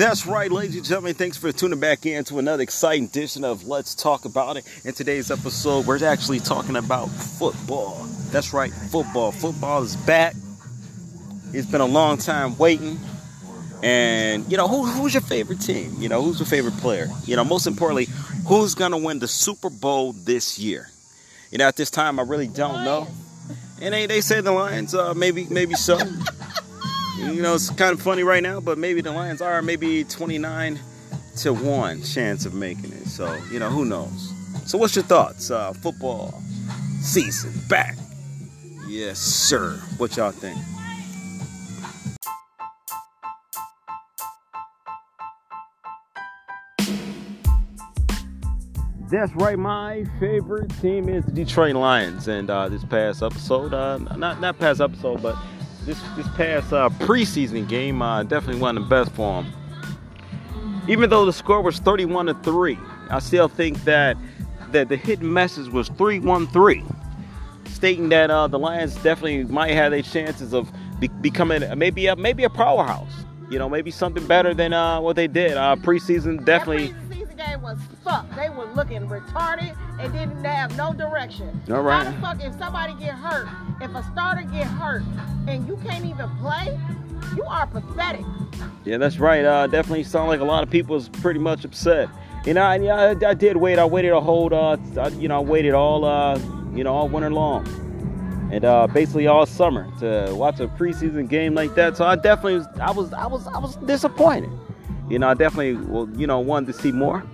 That's right, ladies and gentlemen. Thanks for tuning back in to another exciting edition of Let's Talk About It. In today's episode, we're actually talking about football. That's right, football. Football is back. It's been a long time waiting. And, you know, who, who's your favorite team? You know, who's your favorite player? You know, most importantly, who's going to win the Super Bowl this year? You know, at this time, I really don't know. And they, they say the Lions, uh, maybe, maybe so. You know, it's kind of funny right now, but maybe the Lions are maybe 29 to 1 chance of making it. So, you know, who knows? So, what's your thoughts? Uh, football season back. Yes, sir. What y'all think? That's right. My favorite team is the Detroit Lions. And uh, this past episode, uh, not not past episode, but this this past uh, preseason game, uh, definitely of the best for them. Even though the score was 31 to three, I still think that that the hidden message was 3-1-3, stating that uh, the Lions definitely might have their chances of be- becoming maybe a, maybe a powerhouse. You know, maybe something better than uh, what they did uh, preseason. Definitely. Game was fucked. They were looking retarded and didn't have no direction. All right. How the fuck if somebody get hurt, if a starter get hurt, and you can't even play, you are pathetic. Yeah, that's right. Uh, definitely sound like a lot of people is pretty much upset. You know, and, yeah, I, I did wait. I waited a whole, uh, I, you know, I waited all, uh, you know, all winter long, and uh, basically all summer to watch a preseason game like that. So I definitely, was, I was, I was, I was disappointed. You know, I definitely, well, you know, wanted to see more.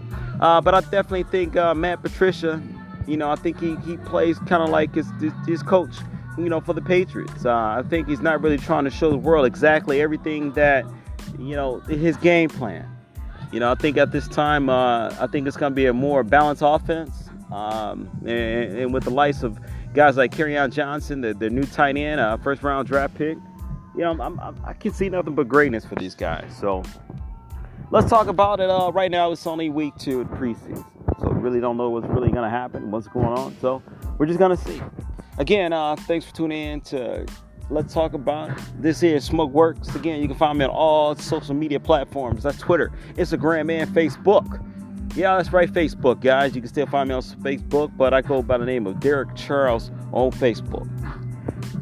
Uh, but I definitely think uh, Matt Patricia, you know, I think he, he plays kind of like his, his, coach, you know, for the Patriots. Uh, I think he's not really trying to show the world exactly everything that, you know, his game plan. You know, I think at this time, uh, I think it's going to be a more balanced offense. Um, and, and, with the likes of guys like Kerryon Johnson, the, the new tight end, uh, first round draft pick, you know, I'm, I'm, I can see nothing but greatness for these guys. So let's talk about it. Uh, right now, it's only week two of preseason. So really don't know what's really going to happen, what's going on. So we're just going to see. Again, uh, thanks for tuning in to let's talk about this here smoke works again you can find me on all social media platforms that's twitter instagram and facebook yeah that's right facebook guys you can still find me on facebook but i go by the name of derek charles on facebook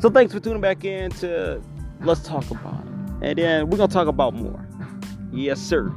so thanks for tuning back in to let's talk about it and then we're gonna talk about more yes sir